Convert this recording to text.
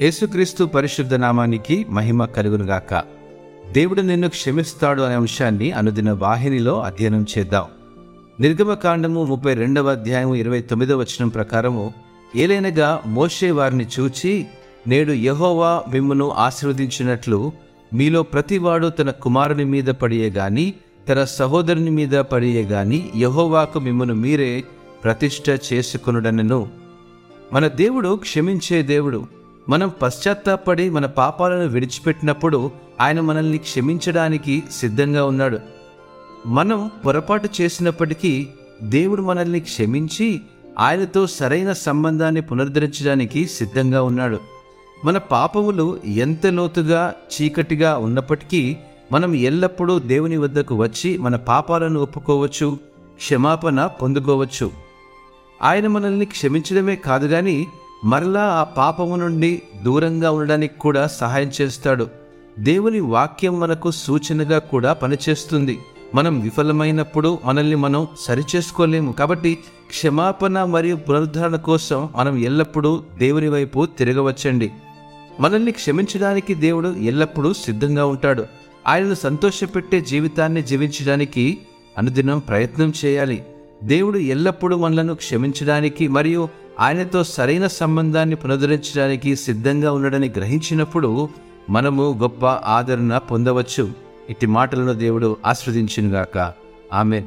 యేసుక్రీస్తు పరిశుద్ధ నామానికి మహిమ కలుగునుగాక. దేవుడు నిన్ను క్షమిస్తాడు అనే అంశాన్ని అనుదిన వాహినిలో అధ్యయనం చేద్దాం. నిర్గమకాండము ముప్పై రెండవ అధ్యాయం ఇరవై తొమ్మిదవ వచనం ప్రకారము ఏలైనగా మోషే వారిని చూచి నేడు యహోవా మిమ్మును ఆశీర్వదించినట్లు మీలో ప్రతివాడు తన కుమారుని మీద పడియే గాని తన సహోదరుని మీద పడియే గాని యహోవాకు మిమ్మను మీరే ప్రతిష్ట చేసుకునుడనను. మన దేవుడు క్షమించే దేవుడు. మనం పశ్చాత్తాపడి మన పాపాలను విడిచిపెట్టినప్పుడు ఆయన మనల్ని క్షమించడానికి సిద్ధంగా ఉన్నాడు. మనం పొరపాటు చేసినప్పటికీ దేవుడు మనల్ని క్షమించి ఆయనతో సరైన సంబంధాన్ని పునరుద్ధరించడానికి సిద్ధంగా ఉన్నాడు. మన పాపములు ఎంత లోతుగా చీకటిగా ఉన్నప్పటికీ మనం ఎల్లప్పుడూ దేవుని వద్దకు వచ్చి మన పాపాలను ఒప్పుకోవచ్చు క్షమాపణ పొందుకోవచ్చు. ఆయన మనల్ని క్షమించడమే కాదు కానీ మరలా ఆ పాపము నుండి దూరంగా ఉండడానికి కూడా సహాయం చేస్తాడు. దేవుని వాక్యం మనకు సూచనగా కూడా పనిచేస్తుంది. మనం విఫలమైనప్పుడు మనల్ని మనం సరిచేసుకోలేము. కాబట్టి క్షమాపణ మరియు పునరుద్ధరణ కోసం మనం ఎల్లప్పుడూ దేవుని వైపు తిరగవచ్చండి. మనల్ని క్షమించడానికి దేవుడు ఎల్లప్పుడూ సిద్ధంగా ఉంటాడు. ఆయనను సంతోషపెట్టే జీవితాన్ని జీవించడానికి అనుదినం ప్రయత్నం చేయాలి. దేవుడు ఎల్లప్పుడూ మనలను క్షమించడానికి మరియు ఆయనతో సరైన సంబంధాన్ని పునరుద్ధరించడానికి సిద్ధంగా ఉండడని గ్రహించినప్పుడు మనము గొప్ప ఆదరణ పొందవచ్చు. ఇట్టి మాటలను దేవుడు ఆస్వాదించినగాక. ఆమె